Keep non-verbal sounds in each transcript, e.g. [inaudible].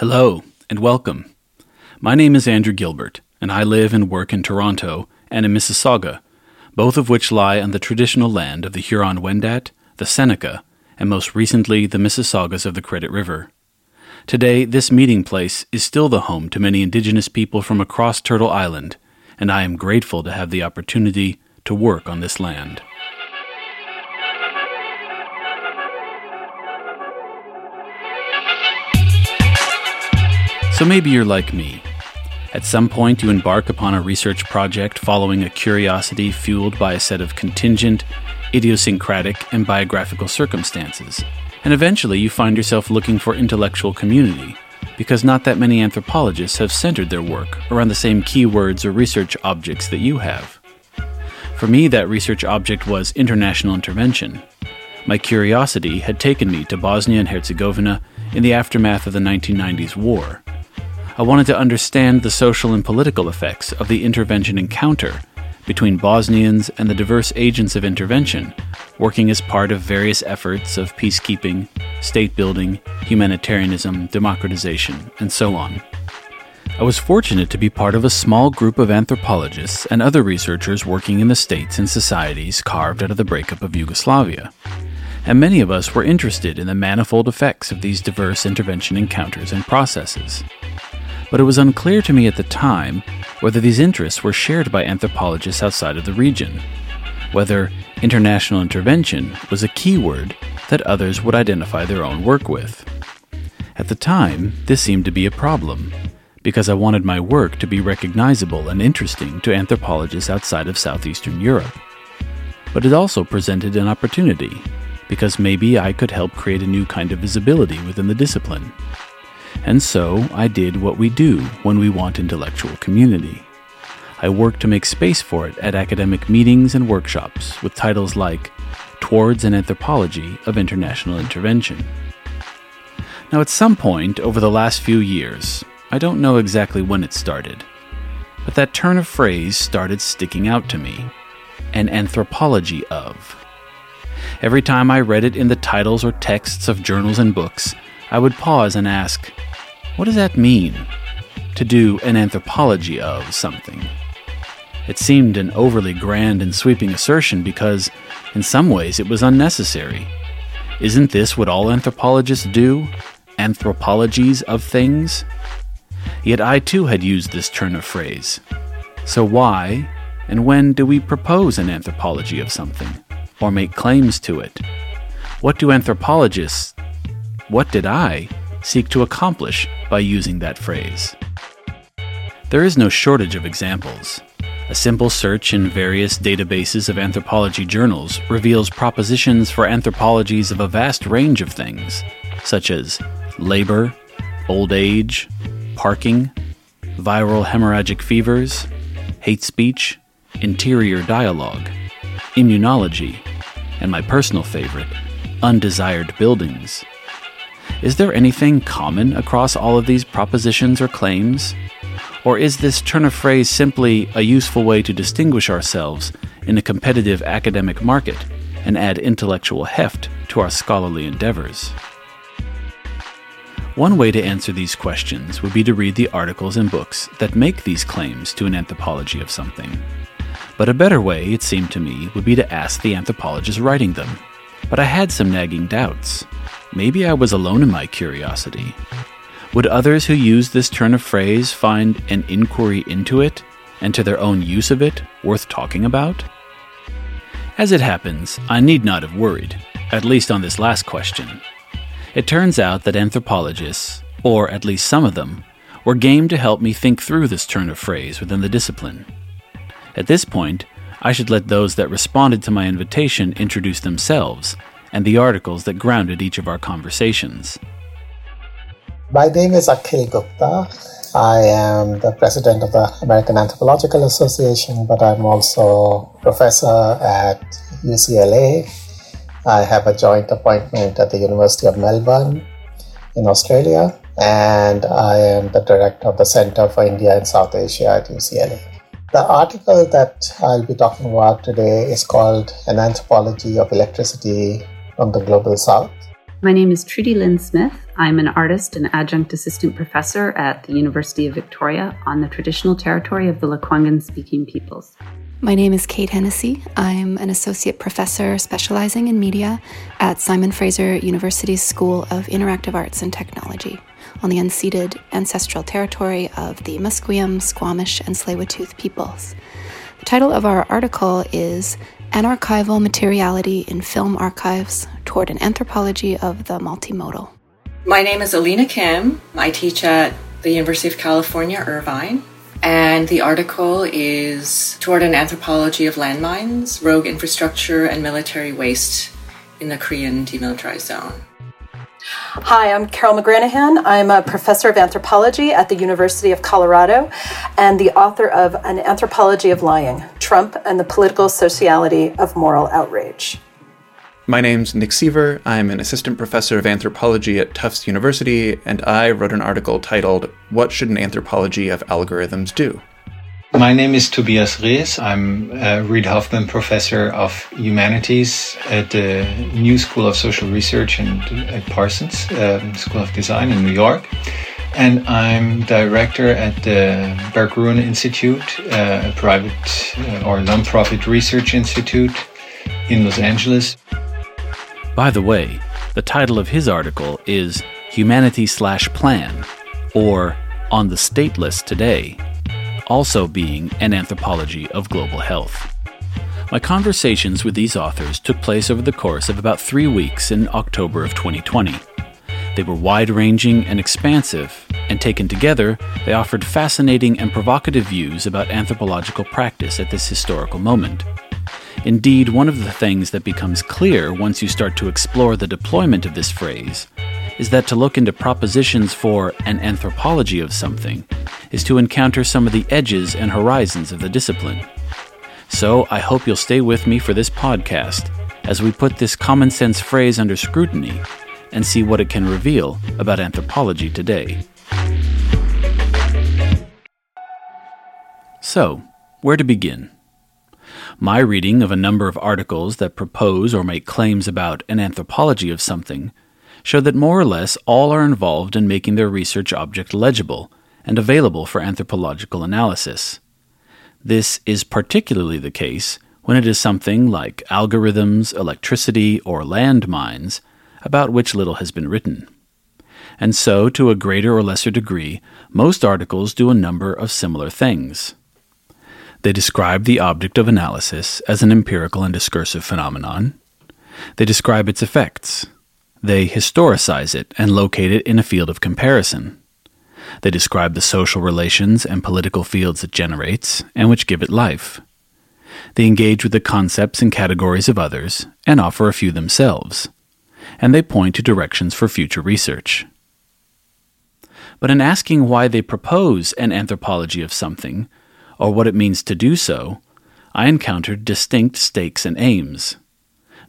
Hello, and welcome. My name is Andrew Gilbert, and I live and work in Toronto and in Mississauga, both of which lie on the traditional land of the Huron Wendat, the Seneca, and most recently the Mississaugas of the Credit River. Today, this meeting place is still the home to many Indigenous people from across Turtle Island, and I am grateful to have the opportunity to work on this land. So maybe you're like me. At some point, you embark upon a research project following a curiosity fueled by a set of contingent, idiosyncratic, and biographical circumstances. And eventually, you find yourself looking for intellectual community, because not that many anthropologists have centered their work around the same keywords or research objects that you have. For me, that research object was international intervention. My curiosity had taken me to Bosnia and Herzegovina in the aftermath of the 1990s war I wanted to understand the social and political effects of the intervention encounter between Bosnians and the diverse agents of intervention, working as part of various efforts of peacekeeping, state building, humanitarianism, democratization, and so on. I was fortunate to be part of a small group of anthropologists and other researchers working in the states and societies carved out of the breakup of Yugoslavia. And many of us were interested in the manifold effects of these diverse intervention encounters and processes but it was unclear to me at the time whether these interests were shared by anthropologists outside of the region, whether international intervention was a keyword that others would identify their own work with. At the time, this seemed to be a problem, because I wanted my work to be recognizable and interesting to anthropologists outside of Southeastern Europe. But it also presented an opportunity, because maybe I could help create a new kind of visibility within the discipline. And so I did what we do when we want intellectual community. I worked to make space for it at academic meetings and workshops with titles like Towards an Anthropology of International Intervention. Now, at some point over the last few years, I don't know exactly when it started, but that turn of phrase started sticking out to me an anthropology of. Every time I read it in the titles or texts of journals and books, I would pause and ask, what does that mean? To do an anthropology of something. It seemed an overly grand and sweeping assertion because, in some ways, it was unnecessary. Isn't this what all anthropologists do? Anthropologies of things? Yet I too had used this turn of phrase. So why and when do we propose an anthropology of something, or make claims to it? What do anthropologists, what did I, seek to accomplish by using that phrase. There is no shortage of examples. A simple search in various databases of anthropology journals reveals propositions for anthropologies of a vast range of things, such as labor, old age, parking, viral hemorrhagic fevers, hate speech, interior dialogue, immunology, and my personal favorite, undesired buildings. Is there anything common across all of these propositions or claims? Or is this turn of phrase simply a useful way to distinguish ourselves in a competitive academic market and add intellectual heft to our scholarly endeavors? One way to answer these questions would be to read the articles and books that make these claims to an anthropology of something. But a better way, it seemed to me, would be to ask the anthropologist writing them. But I had some nagging doubts. Maybe I was alone in my curiosity. Would others who use this turn of phrase find an inquiry into it and to their own use of it worth talking about? As it happens, I need not have worried, at least on this last question. It turns out that anthropologists, or at least some of them, were game to help me think through this turn of phrase within the discipline. At this point, I should let those that responded to my invitation introduce themselves and the articles that grounded each of our conversations. My name is Akhil Gupta. I am the president of the American Anthropological Association, but I'm also professor at UCLA. I have a joint appointment at the University of Melbourne in Australia, and I am the director of the Center for India and South Asia at UCLA. The article that I'll be talking about today is called An Anthropology of Electricity from the Global South. My name is Trudi Lynn Smith. I'm an artist and adjunct assistant professor at the University of Victoria on the traditional territory of the Lekwungen speaking peoples. My name is Kate Hennessy. I'm an associate professor specializing in media at Simon Fraser University's School of Interactive Arts and Technology on the unceded ancestral territory of the Musqueam, Squamish, and Tsleil-Waututh peoples. The title of our article is Anarchival Materiality in Film Archives Toward an Anthropology of the Multimodal. My name is Eleana Kim. I teach at the University of California, Irvine. And the article is Toward an Anthropology of Landmines, Rogue Infrastructure, and Military Waste in the Korean Demilitarized Zone. Hi, I'm Carole McGranahan. I'm a professor of anthropology at the University of Colorado and the author of An Anthropology of Lying Trump and the Political Sociality of Moral Outrage. My name's Nick Seaver. I'm an assistant professor of anthropology at Tufts University, and I wrote an article titled, What Should an Anthropology of Algorithms Do? My name is Tobias Rees. I'm a Reid Hoffman Professor of Humanities at the New School of Social Research and at Parsons um, School of Design in New York. And I'm director at the Berggruen Institute, uh, a private uh, or nonprofit research institute in Los Angeles. By the way, the title of his article is Humanity Slash Plan, or On the Stateless Today also being an anthropology of global health. My conversations with these authors took place over the course of about three weeks in October of 2020. They were wide ranging and expansive, and taken together, they offered fascinating and provocative views about anthropological practice at this historical moment. Indeed, one of the things that becomes clear once you start to explore the deployment of this phrase is that to look into propositions for an anthropology of something is to encounter some of the edges and horizons of the discipline. So I hope you'll stay with me for this podcast as we put this common sense phrase under scrutiny and see what it can reveal about anthropology today. So, where to begin? My reading of a number of articles that propose or make claims about an anthropology of something show that more or less all are involved in making their research object legible and available for anthropological analysis. This is particularly the case when it is something like algorithms, electricity, or landmines, about which little has been written. And so, to a greater or lesser degree, most articles do a number of similar things. They describe the object of analysis as an empirical and discursive phenomenon. They describe its effects, they historicize it and locate it in a field of comparison. They describe the social relations and political fields it generates and which give it life. They engage with the concepts and categories of others and offer a few themselves. And they point to directions for future research. But in asking why they propose an anthropology of something, or what it means to do so, I encountered distinct stakes and aims.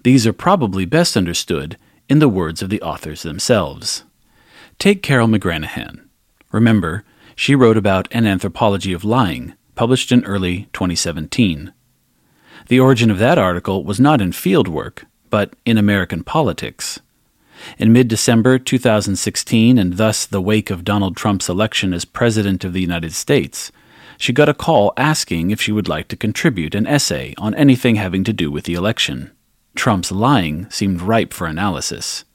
These are probably best understood in the words of the authors themselves. Take Carole McGranahan. Remember, she wrote about An Anthropology of Lying, published in early 2017. The origin of that article was not in fieldwork, but in American politics. In mid December 2016, and thus the wake of Donald Trump's election as President of the United States, she got a call asking if she would like to contribute an essay on anything having to do with the election. Trump's lying seemed ripe for analysis.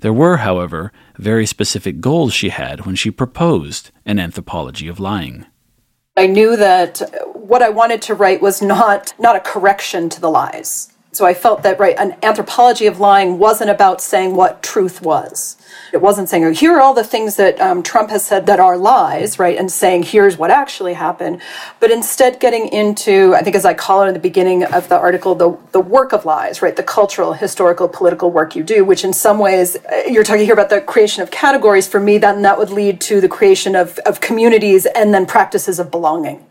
There were, however, very specific goals she had when she proposed an anthropology of lying. I knew that what I wanted to write was not, not a correction to the lies. So I felt that, right, an anthropology of lying wasn't about saying what truth was. It wasn't saying, oh, here are all the things that um, Trump has said that are lies, right, and saying, here's what actually happened, but instead getting into, I think as I call it in the beginning of the article, the, the work of lies, right, the cultural, historical, political work you do, which in some ways, uh, you're talking here about the creation of categories. For me, then that would lead to the creation of, of communities and then practices of belonging,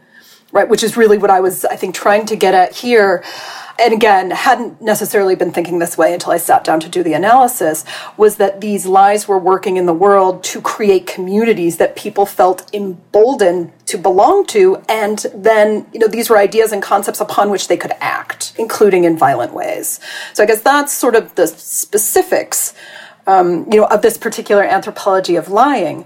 right, which is really what I was, I think, trying to get at here and again, hadn't necessarily been thinking this way until I sat down to do the analysis, was that these lies were working in the world to create communities that people felt emboldened to belong to. And then, you know, these were ideas and concepts upon which they could act, including in violent ways. So I guess that's sort of the specifics um, you know, of this particular anthropology of lying.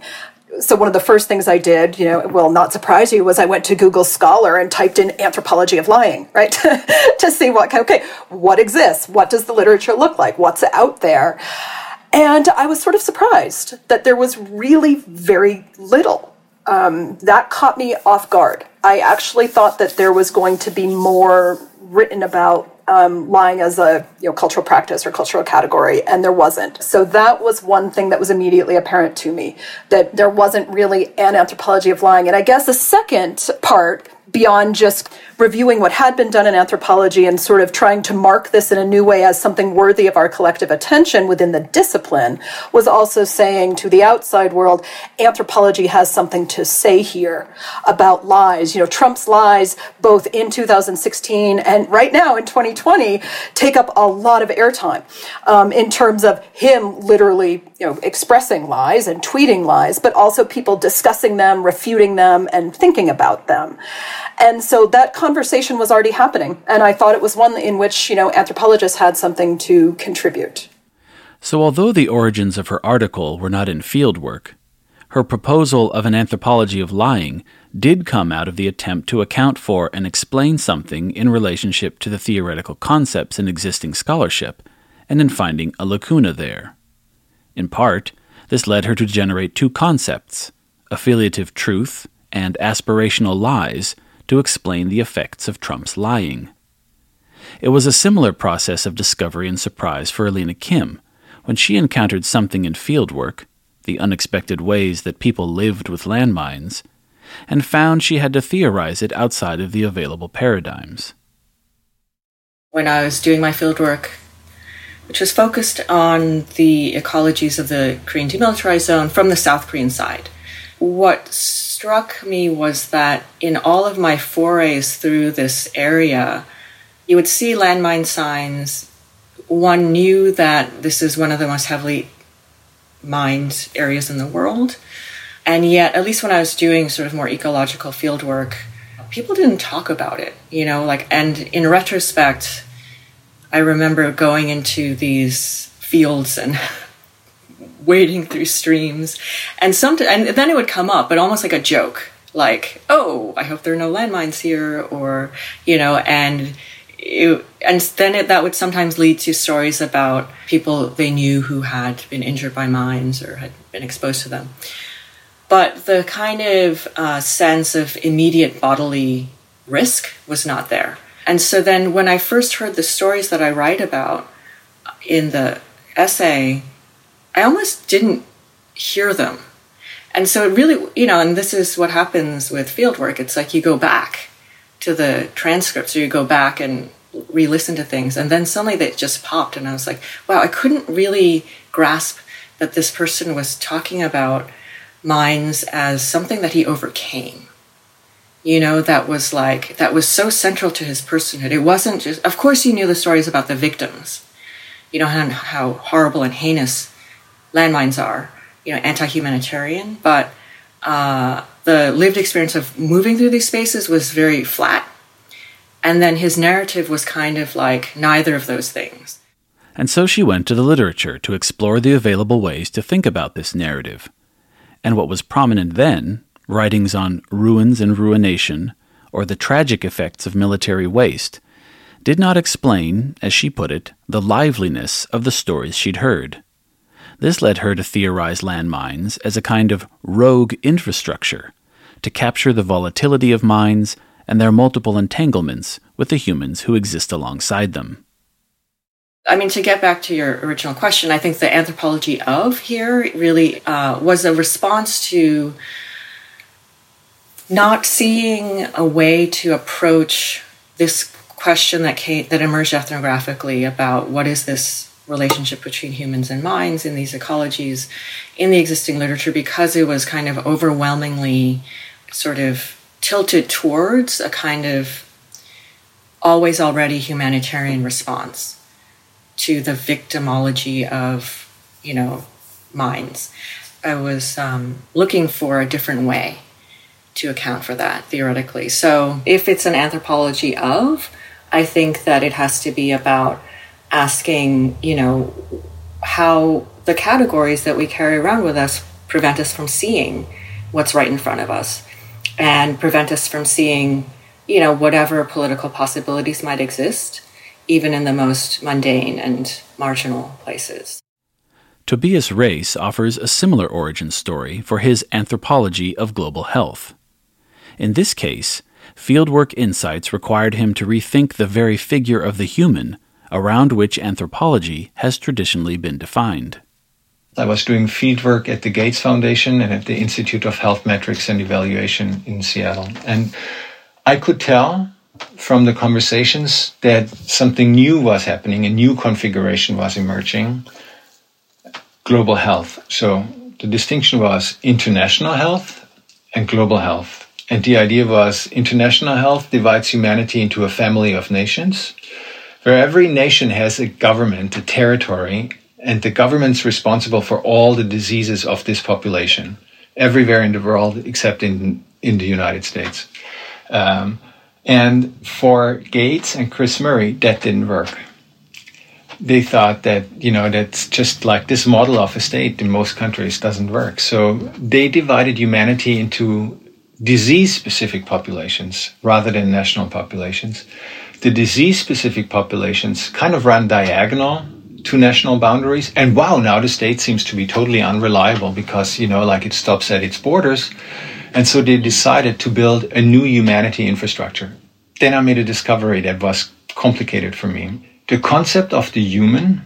So one of the first things I did, you know, will not surprise you, was I went to Google Scholar and typed in anthropology of lying, [laughs] right, [laughs] to see what okay, what exists, what does the literature look like, what's out there, and I was sort of surprised that there was really very little. Um, that caught me off guard. I actually thought that there was going to be more written about um, lying as a you know, cultural practice or cultural category, and there wasn't. So that was one thing that was immediately apparent to me that there wasn't really an anthropology of lying. And I guess the second part beyond just reviewing what had been done in anthropology and sort of trying to mark this in a new way as something worthy of our collective attention within the discipline was also saying to the outside world anthropology has something to say here about lies. You know trump's lies both in 2016 and right now in 2020 take up a lot of airtime um, in terms of him literally you know expressing lies and tweeting lies but also people discussing them refuting them and thinking about them and so that conversation was already happening. And I thought it was one in which, you know, anthropologists had something to contribute. So, although the origins of her article were not in fieldwork, her proposal of an anthropology of lying did come out of the attempt to account for and explain something in relationship to the theoretical concepts in existing scholarship, and in finding a lacuna there. In part, this led her to generate two concepts affiliative truth and aspirational lies to explain the effects of Trump's lying. It was a similar process of discovery and surprise for Eleana Kim when she encountered something in fieldwork, the unexpected ways that people lived with landmines, and found she had to theorize it outside of the available paradigms. When I was doing my fieldwork, which was focused on the ecologies of the Korean demilitarized zone from the South Korean side, what struck me was that in all of my forays through this area, you would see landmine signs. One knew that this is one of the most heavily mined areas in the world. And yet, at least when I was doing sort of more ecological field work, people didn't talk about it, you know, like, and in retrospect, I remember going into these fields and [laughs] wading through streams, and some and then it would come up, but almost like a joke, like "Oh, I hope there are no landmines here," or you know, and. It, and then it, that would sometimes lead to stories about people they knew who had been injured by mines or had been exposed to them. But the kind of uh, sense of immediate bodily risk was not there. And so then when I first heard the stories that I write about in the essay, I almost didn't hear them. And so it really, you know, and this is what happens with field work. It's like you go back to the transcripts or you go back and re listen to things. And then suddenly they just popped. And I was like, wow, I couldn't really grasp that this person was talking about mines as something that he overcame. You know, that was like, that was so central to his personhood. It wasn't just, of course, you knew the stories about the victims, you know, how horrible and heinous landmines are, you know, anti-humanitarian, but uh, the lived experience of moving through these spaces was very flat. And then his narrative was kind of like neither of those things. And so she went to the literature to explore the available ways to think about this narrative. And what was prominent then, writings on ruins and ruination, or the tragic effects of military waste, did not explain, as she put it, the liveliness of the stories she'd heard. This led her to theorize landmines as a kind of rogue infrastructure to capture the volatility of mines and their multiple entanglements with the humans who exist alongside them. I mean, to get back to your original question, I think the anthropology of here really uh, was a response to not seeing a way to approach this question that came, that emerged ethnographically about what is this relationship between humans and mines in these ecologies in the existing literature because it was kind of overwhelmingly sort of tilted towards a kind of always already humanitarian response to the victimology of you know mines i was um, looking for a different way to account for that theoretically. So if it's an anthropology of i think that it has to be about asking, you know, how the categories that we carry around with us prevent us from seeing what's right in front of us and prevent us from seeing, you know, whatever political possibilities might exist, even in the most mundane and marginal places. Tobias Rees offers a similar origin story for his anthropology of global health. In this case, fieldwork insights required him to rethink the very figure of the human around which anthropology has traditionally been defined. I was doing fieldwork at the Gates Foundation and at the Institute of Health Metrics and Evaluation in Seattle. And I could tell from the conversations that something new was happening, a new configuration was emerging global health. So the distinction was international health and global health. And the idea was international health divides humanity into a family of nations, where every nation has a government, a territory, and the government's responsible for all the diseases of this population, everywhere in the world except in, in the United States. Um, and for Gates and Chris Murray, that didn't work. They thought that, you know, that's just like this model of a state in most countries doesn't work. So they divided humanity into disease specific populations rather than national populations. The disease specific populations kind of ran diagonal to national boundaries. And wow, now the state seems to be totally unreliable because, you know, like it stops at its borders. And so they decided to build a new humanity infrastructure. Then I made a discovery that was complicated for me. The concept of the human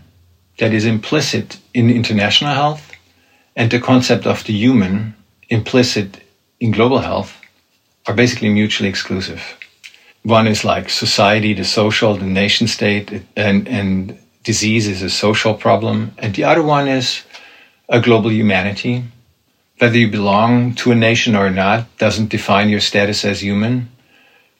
that is implicit in international health and the concept of the human implicit in global health are basically mutually exclusive. One is like society, the social, the nation state, and, and disease is a social problem. And the other one is a global humanity. Whether you belong to a nation or not doesn't define your status as human.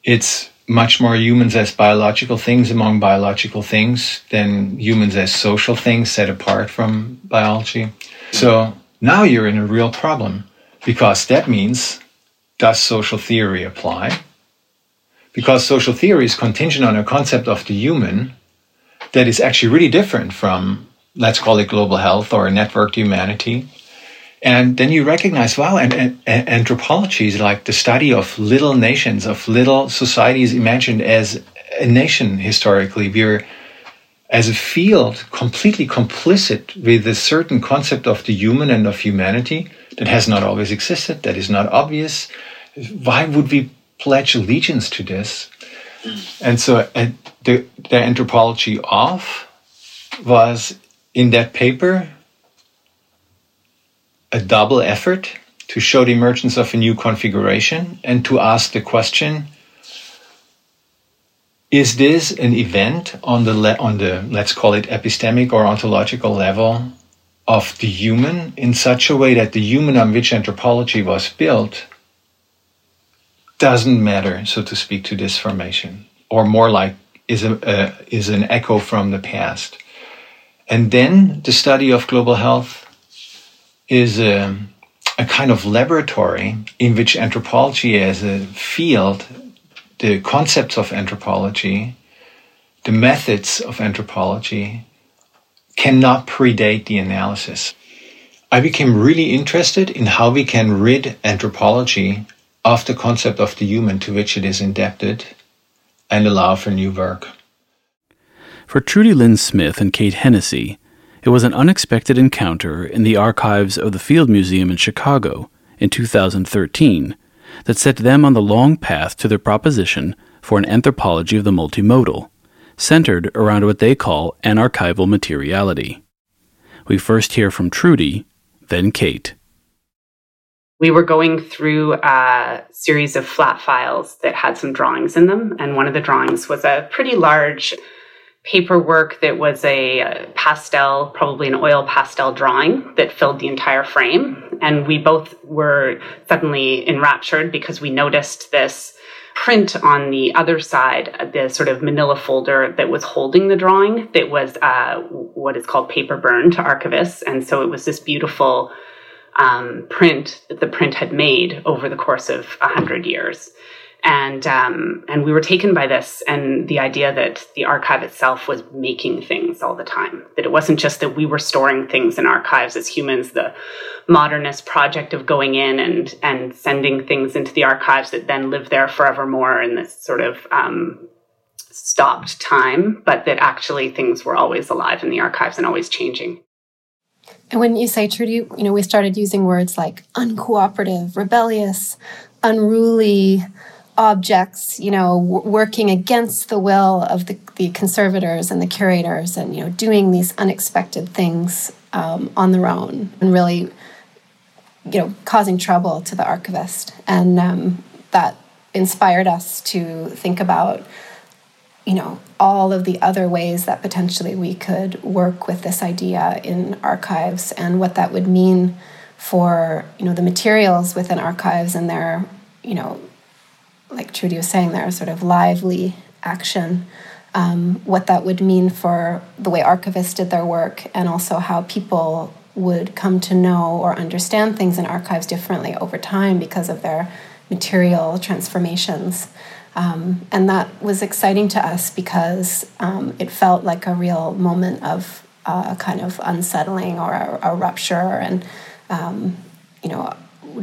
It's much more humans as biological things among biological things than humans as social things set apart from biology. So now you're in a real problem because that means does social theory apply? Because social theory is contingent on a concept of the human that is actually really different from, let's call it global health or a networked humanity. And then you recognize, wow, and, and, and, anthropology is like the study of little nations, of little societies imagined as a nation historically. We're, as a field, completely complicit with a certain concept of the human and of humanity that has not always existed, that is not obvious. Why would we pledge allegiance to this? And so uh, the, the anthropology of was in that paper a double effort to show the emergence of a new configuration and to ask the question is this an event on the le- on the let's call it epistemic or ontological level of the human in such a way that the human on which anthropology was built doesn't matter, so to speak, to this formation, or more like is a uh, is an echo from the past. And then the study of global health is a, a kind of laboratory in which anthropology as a field, the concepts of anthropology, the methods of anthropology cannot predate the analysis. I became really interested in how we can rid anthropology of the concept of the human to which it is indebted and allow for new work. For Trudi Lynn Smith and Kate Hennessy, it was an unexpected encounter in the archives of the Field Museum in Chicago in 2013 that set them on the long path to their proposition for an anthropology of the multimodal, centered around what they call anarchival materiality. We first hear from Trudi, then Kate we were going through a series of flat files that had some drawings in them. And one of the drawings was a pretty large paperwork that was a pastel, probably an oil pastel drawing that filled the entire frame. And we both were suddenly enraptured because we noticed this print on the other side, the sort of manila folder that was holding the drawing that was uh, what is called paper burn to archivists. And so it was this beautiful um, print that the print had made over the course of a hundred years. and um, and we were taken by this and the idea that the archive itself was making things all the time that it wasn't just that we were storing things in archives as humans the modernist project of going in and and sending things into the archives that then live there forevermore in this sort of um, stopped time but that actually things were always alive in the archives and always changing and when you say Trudi, you know, we started using words like uncooperative, rebellious, unruly, objects, you know, working against the will of the, the conservators and the curators and, you know, doing these unexpected things um, on their own and really, you know, causing trouble to the archivist. And um, that inspired us to think about, you know, all of the other ways that potentially we could work with this idea in archives and what that would mean for, you know, the materials within archives and their, you know, like Trudi was saying, there, sort of lively action, um, what that would mean for the way archivists did their work, and also how people would come to know or understand things in archives differently over time because of their material transformations. Um, and that was exciting to us because um, it felt like a real moment of uh, kind of unsettling or a, a rupture, and um, you know,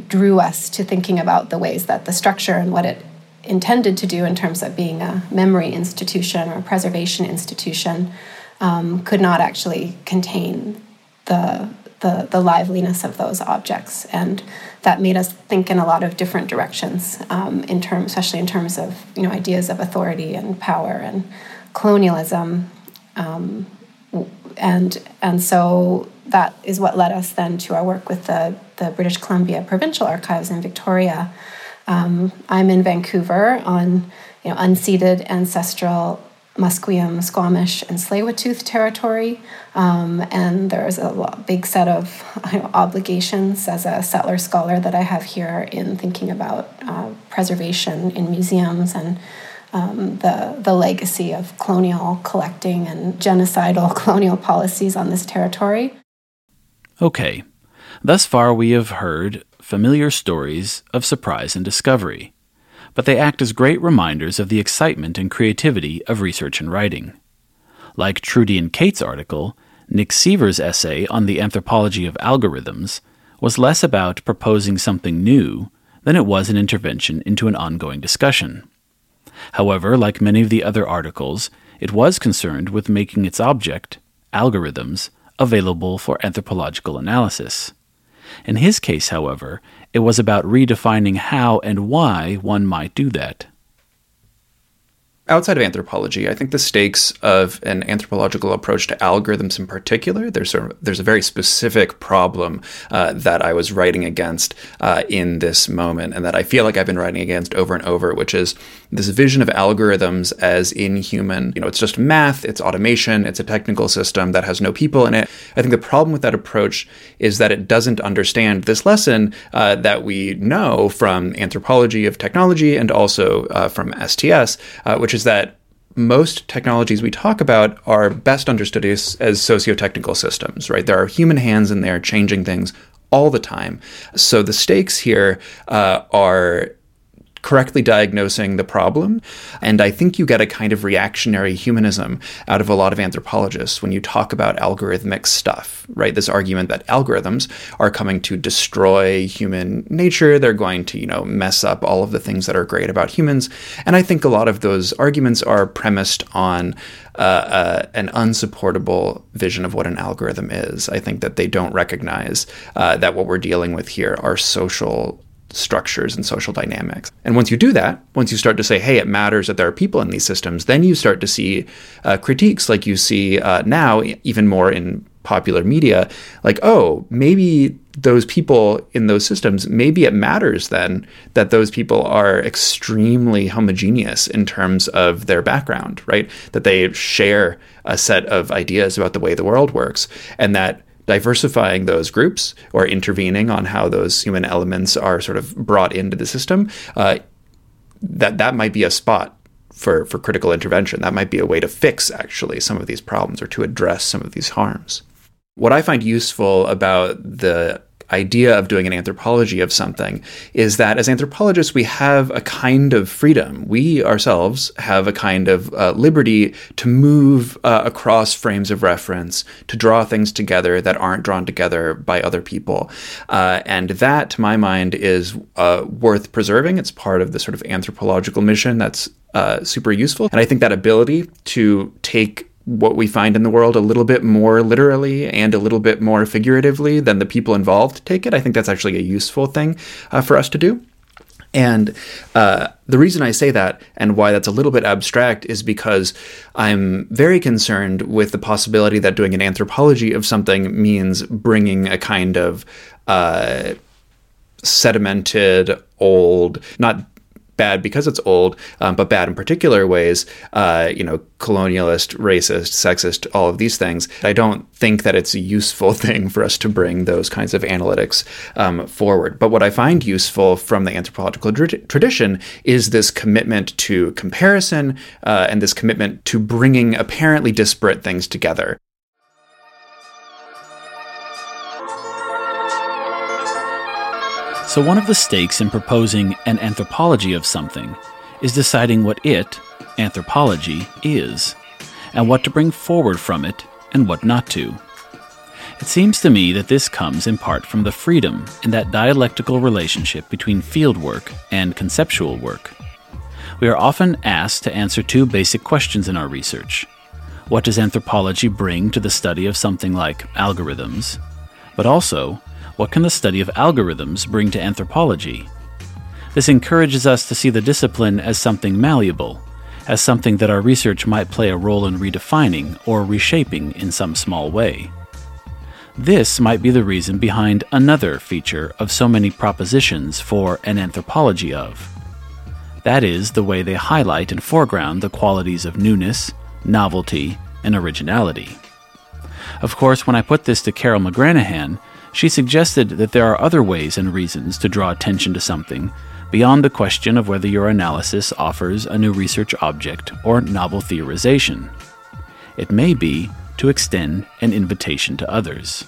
drew us to thinking about the ways that the structure and what it intended to do in terms of being a memory institution or preservation institution um, could not actually contain the, the, the liveliness of those objects. And that made us think in a lot of different directions um, in terms especially in terms of you know ideas of authority and power and colonialism. Um, and and so that is what led us then to our work with the the British Columbia Provincial Archives in Victoria. Um, I'm in Vancouver on you know unceded ancestral Musqueam, Squamish, and Tsleil-Waututh territory, um, and there's a big set of you know, obligations as a settler scholar that I have here in thinking about uh, preservation in museums and um, the the legacy of colonial collecting and genocidal [laughs] colonial policies on this territory. Okay, thus far we have heard familiar stories of surprise and discovery, but they act as great reminders of the excitement and creativity of research and writing. Like Trudi and Kate's article, Nick Seaver's essay on the anthropology of algorithms was less about proposing something new than it was an intervention into an ongoing discussion. However, like many of the other articles, it was concerned with making its object, algorithms, available for anthropological analysis. In his case, however, it was about redefining how and why one might do that outside of anthropology, I think the stakes of an anthropological approach to algorithms in particular, there's a, there's a very specific problem uh, that I was writing against uh, in this moment, and that I feel like I've been writing against over and over, which is this vision of algorithms as inhuman. You know, it's just math, it's automation, it's a technical system that has no people in it. I think the problem with that approach is that it doesn't understand this lesson uh, that we know from anthropology of technology and also uh, from STS, uh, which is that most technologies we talk about are best understood as, as socio-technical systems, right? There are human hands in there changing things all the time. So the stakes here uh, are correctly diagnosing the problem. And I think you get a kind of reactionary humanism out of a lot of anthropologists when you talk about algorithmic stuff, right? This argument that algorithms are coming to destroy human nature, they're going to, you know, mess up all of the things that are great about humans. And I think a lot of those arguments are premised on uh, uh, an unsupportable vision of what an algorithm is. I think that they don't recognize uh, that what we're dealing with here are social structures and social dynamics. And once you do that, once you start to say, hey, it matters that there are people in these systems, then you start to see uh, critiques like you see uh, now, even more in popular media, like, oh, maybe those people in those systems, maybe it matters then that those people are extremely homogeneous in terms of their background, right? That they share a set of ideas about the way the world works, and that diversifying those groups or intervening on how those human elements are sort of brought into the system, uh, that that might be a spot for for critical intervention. That might be a way to fix actually some of these problems or to address some of these harms. What I find useful about the idea of doing an anthropology of something is that as anthropologists, we have a kind of freedom. We ourselves have a kind of uh, liberty to move uh, across frames of reference, to draw things together that aren't drawn together by other people. Uh, and that, to my mind, is uh, worth preserving. It's part of the sort of anthropological mission that's uh, super useful. And I think that ability to take what we find in the world a little bit more literally and a little bit more figuratively than the people involved take it. I think that's actually a useful thing uh, for us to do. And uh, the reason I say that and why that's a little bit abstract is because I'm very concerned with the possibility that doing an anthropology of something means bringing a kind of uh, sedimented, old, not bad because it's old, um, but bad in particular ways, uh, you know, colonialist, racist, sexist, all of these things. I don't think that it's a useful [laughs] thing for us to bring those kinds of analytics um, forward. But what I find useful from the anthropological tra- tradition is this commitment to comparison uh, and this commitment to bringing apparently disparate things together. So, one of the stakes in proposing an anthropology of something is deciding what it, anthropology, is, and what to bring forward from it and what not to. It seems to me that this comes in part from the freedom in that dialectical relationship between fieldwork and conceptual work. We are often asked to answer two basic questions in our research. What does anthropology bring to the study of something like algorithms? But also, what can the study of algorithms bring to anthropology? This encourages us to see the discipline as something malleable, as something that our research might play a role in redefining or reshaping in some small way. This might be the reason behind another feature of so many propositions for an anthropology of. That is the way they highlight and foreground the qualities of newness, novelty, and originality. Of course, when I put this to Carole McGranahan, she suggested that there are other ways and reasons to draw attention to something beyond the question of whether your analysis offers a new research object or novel theorization. It may be to extend an invitation to others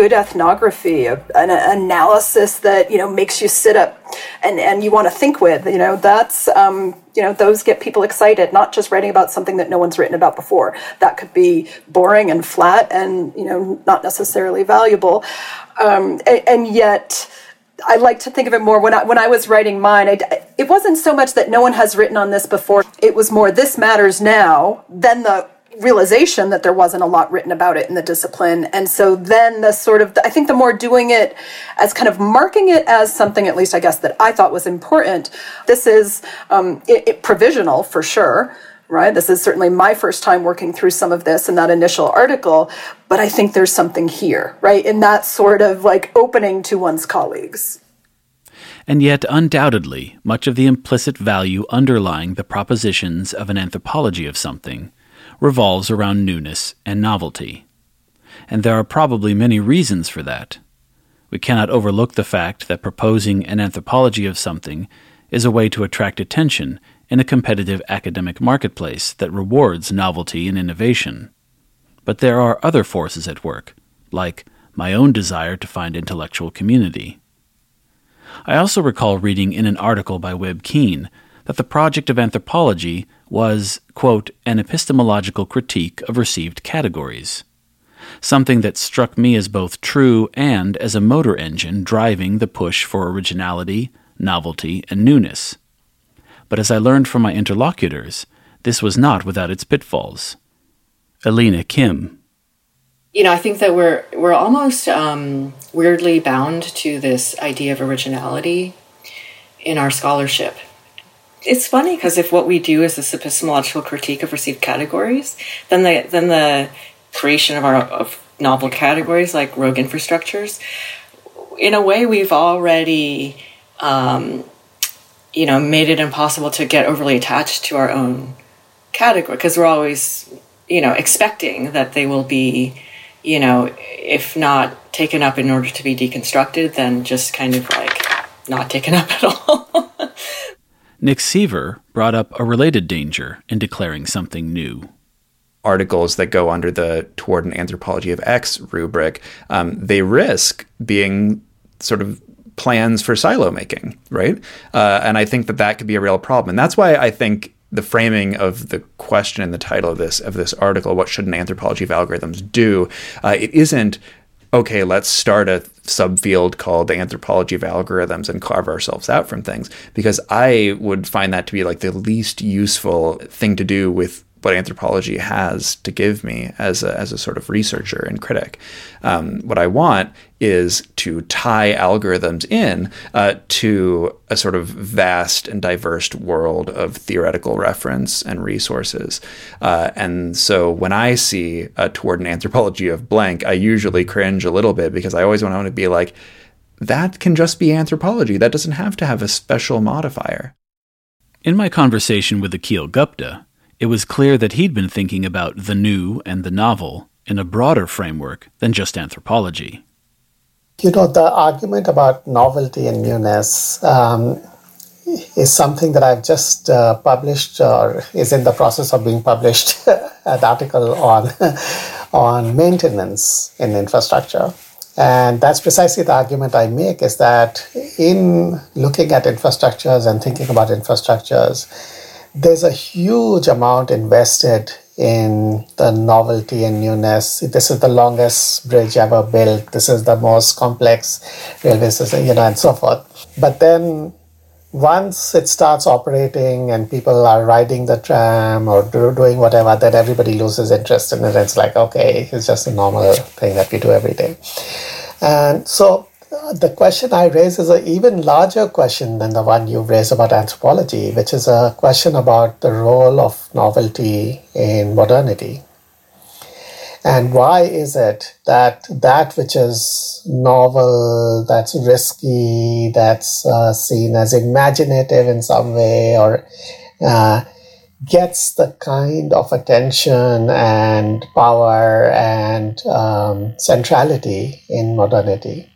good ethnography, an analysis that you know makes you sit up and, and you want to think with. You know, that's um, you know those get people excited. Not just writing about something that no one's written about before. That could be boring and flat and you know not necessarily valuable, um, and, and yet. I like to think of it more when I when I was writing mine. I, it wasn't so much that no one has written on this before. It was more this matters now. than the realization that there wasn't a lot written about it in the discipline. And so then the sort of, I think the more doing it as kind of marking it as something, at least I guess, that I thought was important. This is um, it, it, provisional for sure. Right. This is certainly my first time working through some of this in that initial article, but I think there's something here, right? In that sort of like opening to one's colleagues. And yet, undoubtedly, much of the implicit value underlying the propositions of an anthropology of something revolves around newness and novelty. And there are probably many reasons for that. We cannot overlook the fact that proposing an anthropology of something is a way to attract attention in a competitive academic marketplace that rewards novelty and innovation. But there are other forces at work, like my own desire to find intellectual community. I also recall reading in an article by Webb Keane that the project of anthropology was, quote, an epistemological critique of received categories. Something that struck me as both true and as a motor engine driving the push for originality, novelty, and newness. But as I learned from my interlocutors, this was not without its pitfalls. Eleana Kim. You know, I think that we're we're almost um, weirdly bound to this idea of originality in our scholarship it's funny because if what we do is this epistemological critique of received categories, then the then the creation of our of novel categories like rogue infrastructures, in a way, we've already, um, you know, made it impossible to get overly attached to our own category because we're always, you know, expecting that they will be, you know, if not taken up in order to be deconstructed, then just kind of like not taken [laughs] up at all. Nick Seaver brought up a related danger in declaring something new. articles that go under the toward an anthropology of X rubric, um, they risk being sort of plans for silo making, right? Uh, and I think that that could be a real problem. And that's why I think the framing of the question in the title of this of this article, "What should an anthropology of algorithms do?" Uh, it isn't okay. Let's start a subfield called the anthropology of algorithms and carve ourselves out from things, because I would find that to be like the least useful thing to do with what anthropology has to give me as a, as a sort of researcher and critic. Um, what I want is to tie algorithms in uh, to a sort of vast and diverse world of theoretical reference and resources. Uh, and so when I see uh, toward an anthropology of blank, I usually cringe a little bit because I always want to be like, that can just be anthropology. That doesn't have to have a special modifier. In my conversation with Akhil Gupta, it was clear that he'd been thinking about the new and the novel in a broader framework than just anthropology. You know, the argument about novelty and newness um, is something that I've just uh, published or is in the process of being published, [laughs] an article on, [laughs] on maintenance in infrastructure. And that's precisely the argument I make is that in looking at infrastructures and thinking about infrastructures, there's a huge amount invested in the novelty and newness. This is the longest bridge ever built. This is the most complex railway system, you know, and so forth. But then once it starts operating and people are riding the tram or do, doing whatever, then everybody loses interest in it. It's like, okay, it's just a normal thing that we do every day. And so the question I raise is an even larger question than the one you raised about anthropology, which is a question about the role of novelty in modernity. And why is it that that which is novel, that's risky, that's uh, seen as imaginative in some way, or uh, gets the kind of attention and power and um, centrality in modernity?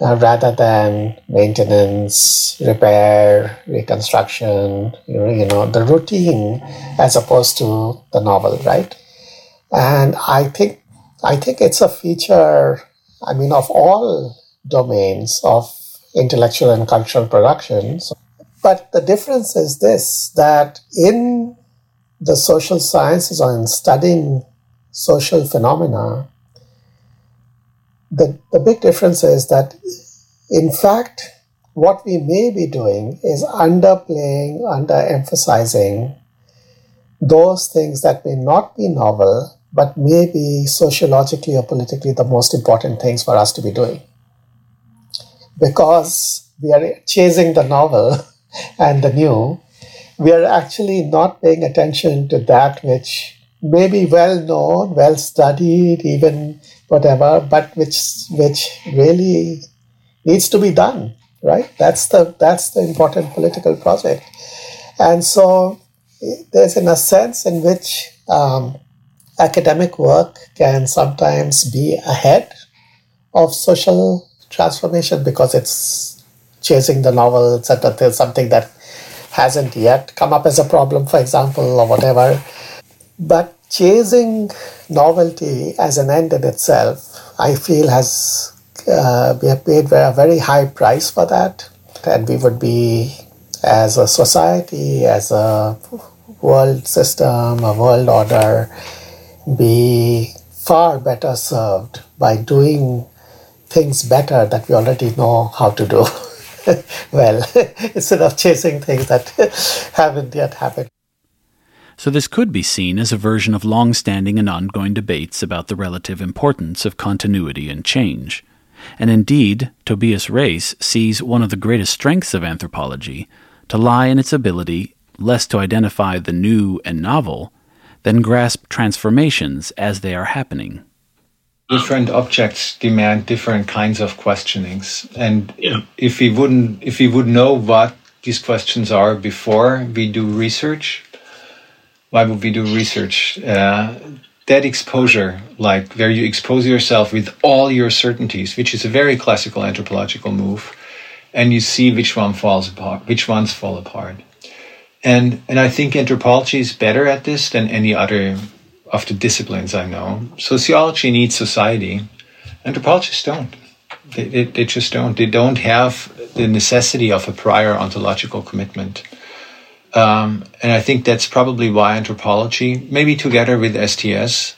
Uh, rather than maintenance, repair, reconstruction, you know, you know, the routine as opposed to the novel, right? And I think I think it's a feature, I mean, of all domains of intellectual and cultural productions. But the difference is this that in the social sciences or in studying social phenomena, the, the big difference is that, in fact, what we may be doing is underplaying, underemphasizing those things that may not be novel, but may be sociologically or politically the most important things for us to be doing. Because we are chasing the novel [laughs] and the new, we are actually not paying attention to that which may be well known, well studied, even whatever, but which which really needs to be done, right? That's the that's the important political project, and so there's in a sense in which um, academic work can sometimes be ahead of social transformation because it's chasing the novel, etc. There's something that hasn't yet come up as a problem, for example, or whatever. But chasing novelty as an end in itself, I feel has uh, we have paid a very high price for that, and we would be, as a society, as a world system, a world order, be far better served by doing things better that we already know how to do [laughs] well, [laughs] instead of chasing things that [laughs] haven't yet happened. So, this could be seen as a version of long standing and ongoing debates about the relative importance of continuity and change. And indeed, Tobias Rees sees one of the greatest strengths of anthropology to lie in its ability less to identify the new and novel than grasp transformations as they are happening. Different objects demand different kinds of questionings, and yeah. if we wouldn't, if we would know what these questions are before we do research, why would we do research? Uh, that exposure, like where you expose yourself with all your certainties, which is a very classical anthropological move, and you see which one falls apart, which ones fall apart. And and I think anthropology is better at this than any other of the disciplines I know. Sociology needs society. Anthropologists don't. They, they, they, just don't. They don't have the necessity of a prior ontological commitment. Um, and I think that's probably why anthropology, maybe together with STS,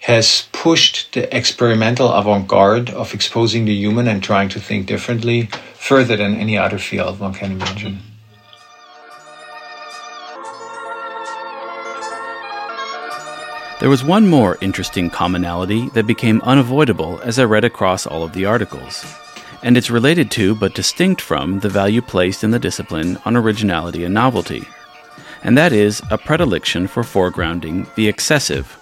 has pushed the experimental avant garde of exposing the human and trying to think differently further than any other field one can imagine. There was one more interesting commonality that became unavoidable as I read across all of the articles. And it's related to, but distinct from, the value placed in the discipline on originality and novelty. And that is a predilection for foregrounding the excessive,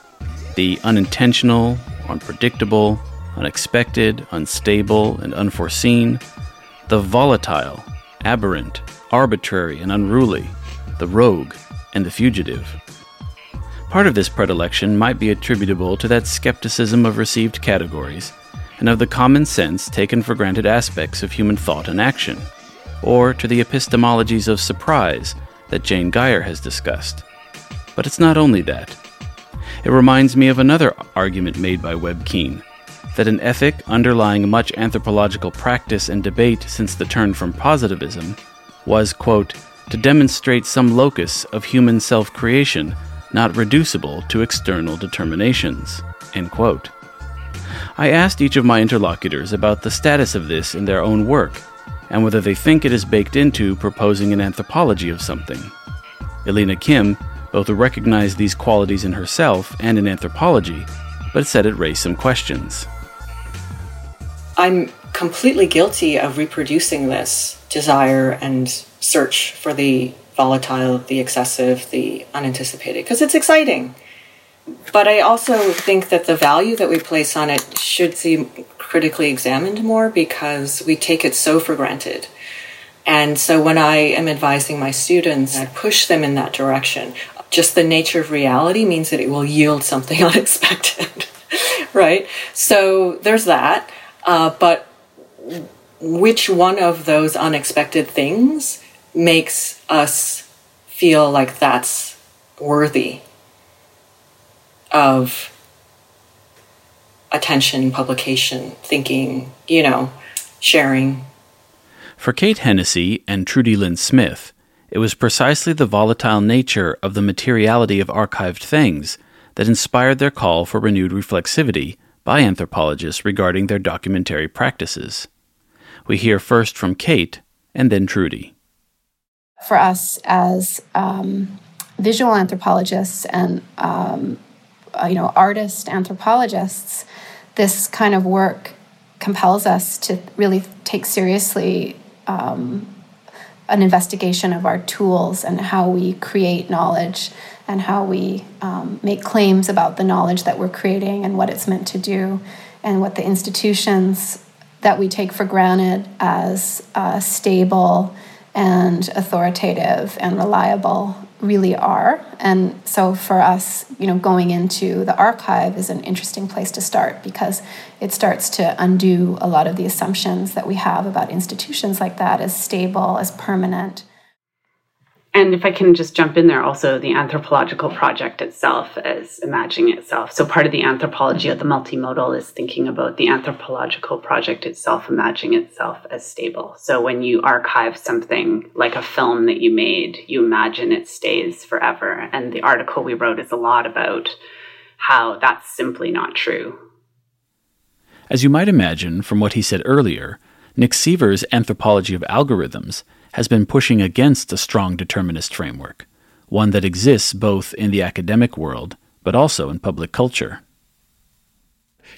the unintentional, unpredictable, unexpected, unstable, and unforeseen, the volatile, aberrant, arbitrary, and unruly, the rogue, and the fugitive. Part of this predilection might be attributable to that skepticism of received categories and of the common sense taken for granted aspects of human thought and action, or to the epistemologies of surprise that Jane Guyer has discussed. But it's not only that. It reminds me of another argument made by Webb Keane that an ethic underlying much anthropological practice and debate since the turn from positivism was, quote, to demonstrate some locus of human self creation not reducible to external determinations. end quote. I asked each of my interlocutors about the status of this in their own work, and whether they think it is baked into proposing an anthropology of something. Eleana Kim both recognized these qualities in herself and in anthropology, but said it raised some questions. I'm completely guilty of reproducing this desire and search for the volatile, the excessive, the unanticipated, because it's exciting. But I also think that the value that we place on it should be critically examined more because we take it so for granted. And so when I am advising my students, I push them in that direction. Just the nature of reality means that it will yield something [laughs] unexpected, [laughs] right? So there's that. Uh, but which one of those unexpected things makes us feel like that's worthy of attention, publication, thinking, you know, sharing. For Kate Hennessy and Trudi Lynn Smith, it was precisely the volatile nature of the materiality of archived things that inspired their call for renewed reflexivity by anthropologists regarding their documentary practices. We hear first from Kate and then Trudi for us as um, visual anthropologists and um, uh, you know artist anthropologists, this kind of work compels us to really take seriously um, an investigation of our tools and how we create knowledge and how we um, make claims about the knowledge that we're creating and what it's meant to do and what the institutions that we take for granted as uh, stable and authoritative and reliable really are. And so for us, you know, going into the archive is an interesting place to start because it starts to undo a lot of the assumptions that we have about institutions like that as stable, as permanent. And if I can just jump in there, also the anthropological project itself as imagining itself. So, part of the anthropology of the multimodal is thinking about the anthropological project itself, imagining itself as stable. So, when you archive something like a film that you made, you imagine it stays forever. And the article we wrote is a lot about how that's simply not true. As you might imagine from what he said earlier, Nick Seaver's anthropology of algorithms has been pushing against a strong determinist framework, one that exists both in the academic world but also in public culture.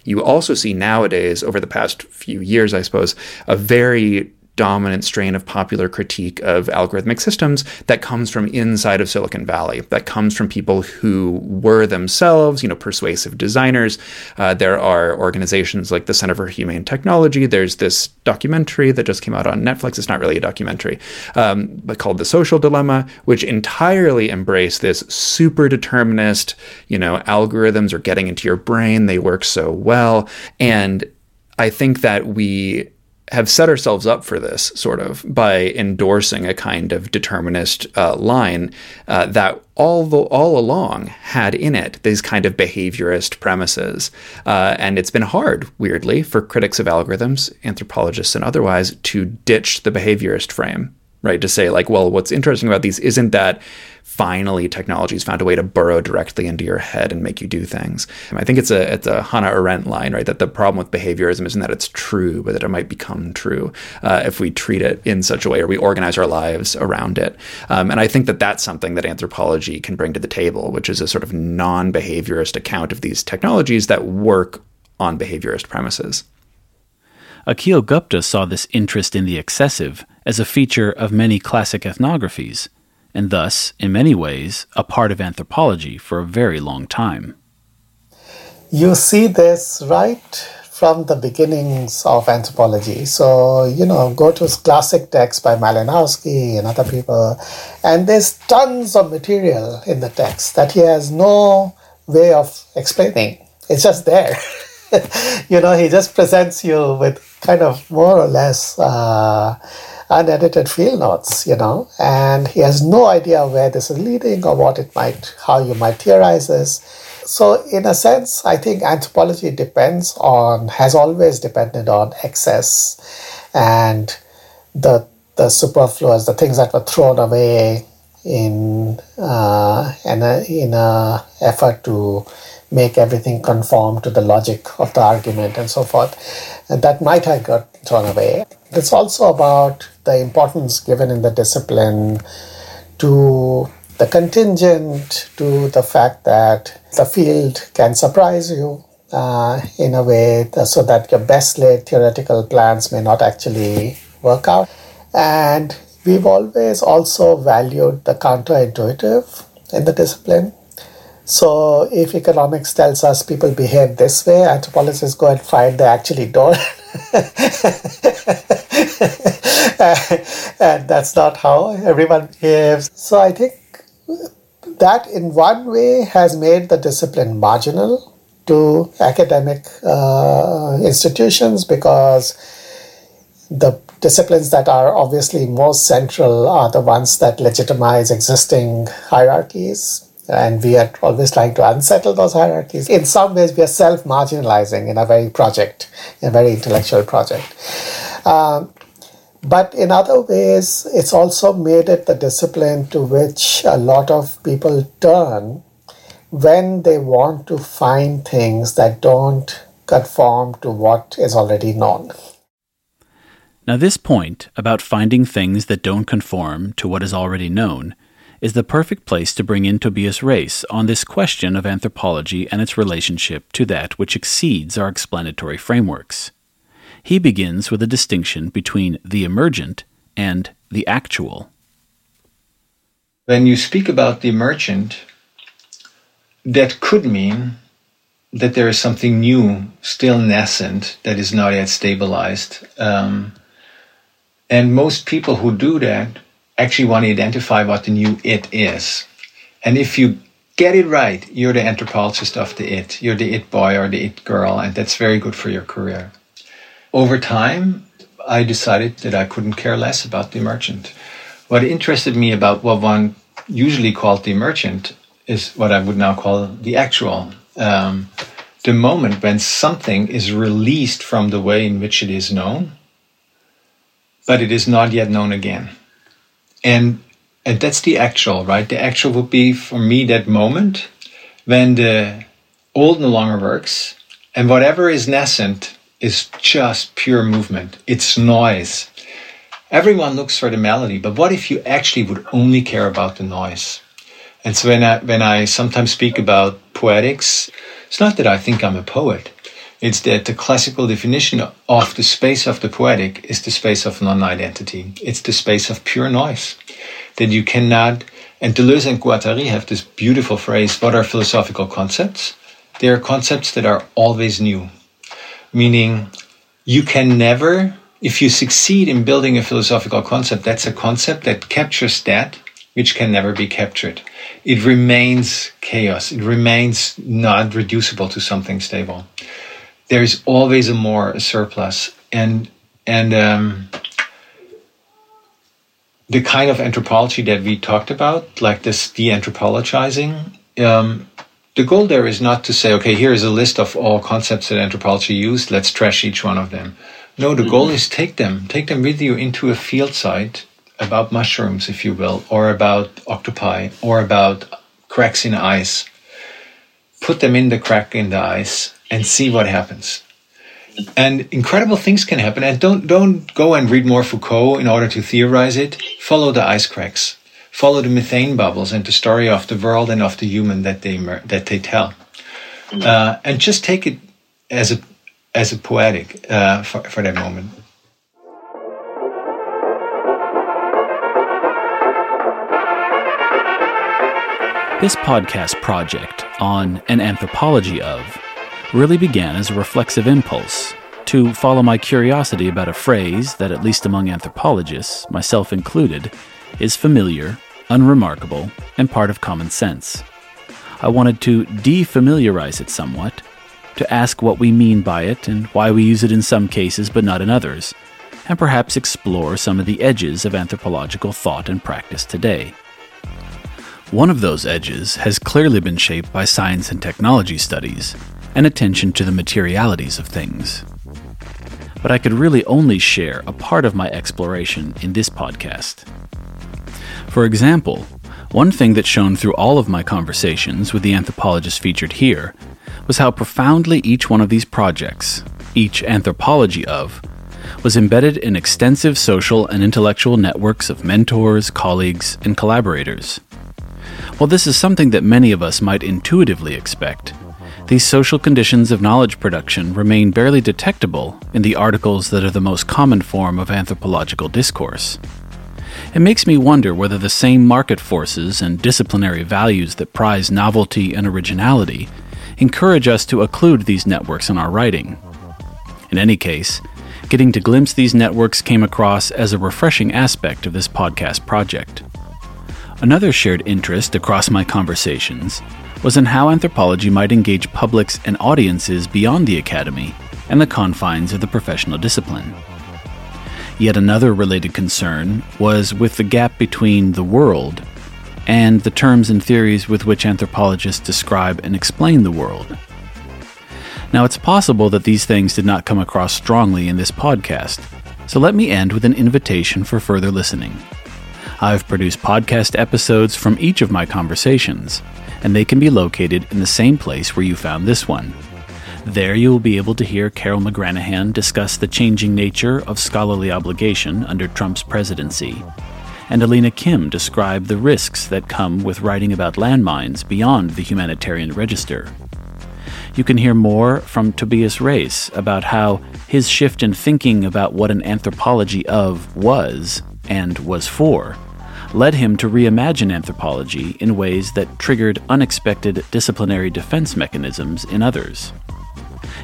You also see nowadays, over the past few years, I suppose, a very dominant strain of popular critique of algorithmic systems that comes from inside of Silicon Valley, that comes from people who were themselves, you know, persuasive designers. Uh, there are organizations like the Center for Humane Technology. There's this documentary that just came out on Netflix. It's not really a documentary, um, but called The Social Dilemma, which entirely embraced this super determinist, you know, algorithms are getting into your brain. They work so well. And I think that we have set ourselves up for this sort of by endorsing a kind of determinist uh, line uh, that all the, all along had in it these kind of behaviorist premises, uh, and it's been hard, weirdly, for critics of algorithms, anthropologists and otherwise, to ditch the behaviorist frame right? To say, like, well, what's interesting about these isn't that finally technology's found a way to burrow directly into your head and make you do things. And I think it's a it's a Hannah Arendt line, right? That the problem with behaviorism isn't that it's true, but that it might become true uh, if we treat it in such a way or we organize our lives around it. Um, and I think that that's something that anthropology can bring to the table, which is a sort of non-behaviorist account of these technologies that work on behaviorist premises. Akhil Gupta saw this interest in the excessive as a feature of many classic ethnographies, and thus, in many ways, a part of anthropology for a very long time. You see this right from the beginnings of anthropology. So, you know, go to classic texts by Malinowski and other people, and there's tons of material in the text that he has no way of explaining. It's just there. [laughs] you know, he just presents you with kind of more or less uh, unedited field notes, you know, and he has no idea where this is leading or what it might, how you might theorize this. So, in a sense, I think anthropology depends on, has always depended on excess and the the superfluous, the things that were thrown away in uh, in a, in a effort to make everything conform to the logic of the argument and so forth. And that might have got thrown away. It's also about the importance given in the discipline to the contingent, to the fact that the field can surprise you uh, in a way so that your best laid theoretical plans may not actually work out. And we've always also valued the counterintuitive in the discipline. So if economics tells us people behave this way, anthropologists go and find they actually don't. [laughs] and that's not how everyone behaves. So I think that in one way has made the discipline marginal to academic uh, institutions because the disciplines that are obviously most central are the ones that legitimize existing hierarchies and we are always trying to unsettle those hierarchies. In some ways, we are self marginalizing in a very project, in a very intellectual project. Um, but in other ways, it's also made it the discipline to which a lot of people turn when they want to find things that don't conform to what is already known. Now, this point about finding things that don't conform to what is already known is the perfect place to bring in Tobias Rees on this question of anthropology and its relationship to that which exceeds our explanatory frameworks. He begins with a distinction between the emergent and the actual. When you speak about the emergent, that could mean that there is something new, still nascent, that is not yet stabilized. Um, and most people who do that actually want to identify what the new it is. And if you get it right, you're the anthropologist of the it. You're the it boy or the it girl, and that's very good for your career. Over time, I decided that I couldn't care less about the emergent. What interested me about what one usually called the emergent is what I would now call the actual. Um, the moment when something is released from the way in which it is known, but it is not yet known again and and that's the actual right? The actual would be for me that moment when the old no longer works and whatever is nascent is just pure movement. It's noise. Everyone looks for the melody but what if you actually would only care about the noise? And so when i when i sometimes speak about poetics it's not that i think i'm a poet it's that the classical definition of the space of the poetic is the space of non-identity. It's the space of pure noise. That you cannot, and Deleuze and Guattari have this beautiful phrase, what are philosophical concepts? They are concepts that are always new. Meaning, you can never, if you succeed in building a philosophical concept, that's a concept that captures that which can never be captured. It remains chaos. It remains not reducible to something stable there is always a more, a surplus. And and um, the kind of anthropology that we talked about, like this de-anthropologizing, um, the goal there is not to say, okay, here is a list of all concepts that anthropology used. Let's trash each one of them. No, the goal is take them, take them with you into a field site about mushrooms, if you will, or about octopi, or about cracks in ice. Put them in the crack in the ice and see what happens. And incredible things can happen. And don't don't go and read more Foucault in order to theorize it. Follow the ice cracks. Follow the methane bubbles and the story of the world and of the human that they that they tell. Uh, and just take it as a as a poetic uh, for, for that moment. This podcast project on an anthropology of really began as a reflexive impulse to follow my curiosity about a phrase that, at least among anthropologists, myself included, is familiar, unremarkable, and part of common sense. I wanted to defamiliarize it somewhat, to ask what we mean by it and why we use it in some cases but not in others, and perhaps explore some of the edges of anthropological thought and practice today. One of those edges has clearly been shaped by science and technology studies, and attention to the materialities of things. But I could really only share a part of my exploration in this podcast. For example, one thing that shone through all of my conversations with the anthropologists featured here was how profoundly each one of these projects, each anthropology of, was embedded in extensive social and intellectual networks of mentors, colleagues, and collaborators. While this is something that many of us might intuitively expect, these social conditions of knowledge production remain barely detectable in the articles that are the most common form of anthropological discourse. It makes me wonder whether the same market forces and disciplinary values that prize novelty and originality encourage us to occlude these networks in our writing. In any case, getting to glimpse these networks came across as a refreshing aspect of this podcast project. Another shared interest across my conversations was in how anthropology might engage publics and audiences beyond the academy and the confines of the professional discipline. Yet another related concern was with the gap between the world and the terms and theories with which anthropologists describe and explain the world. Now, it's possible that these things did not come across strongly in this podcast, so let me end with an invitation for further listening. I've produced podcast episodes from each of my conversations, and they can be located in the same place where you found this one. There you will be able to hear Carole McGranahan discuss the changing nature of scholarly obligation under Trump's presidency, and Eleana Kim describe the risks that come with writing about landmines beyond the humanitarian register. You can hear more from Tobias Rees about how his shift in thinking about what an anthropology of was and was for led him to reimagine anthropology in ways that triggered unexpected disciplinary defense mechanisms in others.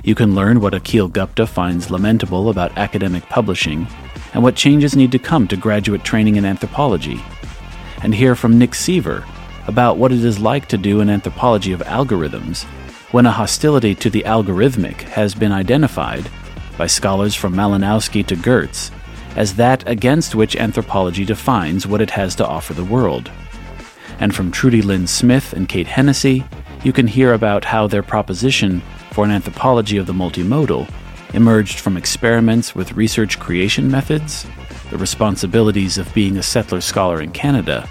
You can learn what Akhil Gupta finds lamentable about academic publishing and what changes need to come to graduate training in anthropology, and hear from Nick Seaver about what it is like to do an anthropology of algorithms when a hostility to the algorithmic has been identified by scholars from Malinowski to Geertz as that against which anthropology defines what it has to offer the world. And from Trudi Lynn Smith and Kate Hennessy, you can hear about how their proposition for an anthropology of the multimodal emerged from experiments with research creation methods, the responsibilities of being a settler scholar in Canada,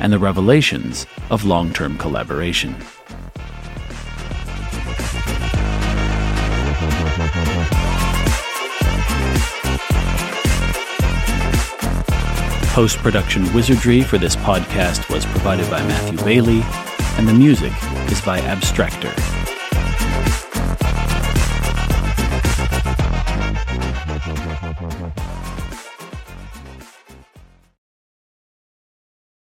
and the revelations of long term collaboration. Post production wizardry for this podcast was provided by Matthew Bailey, and the music is by Abstractor.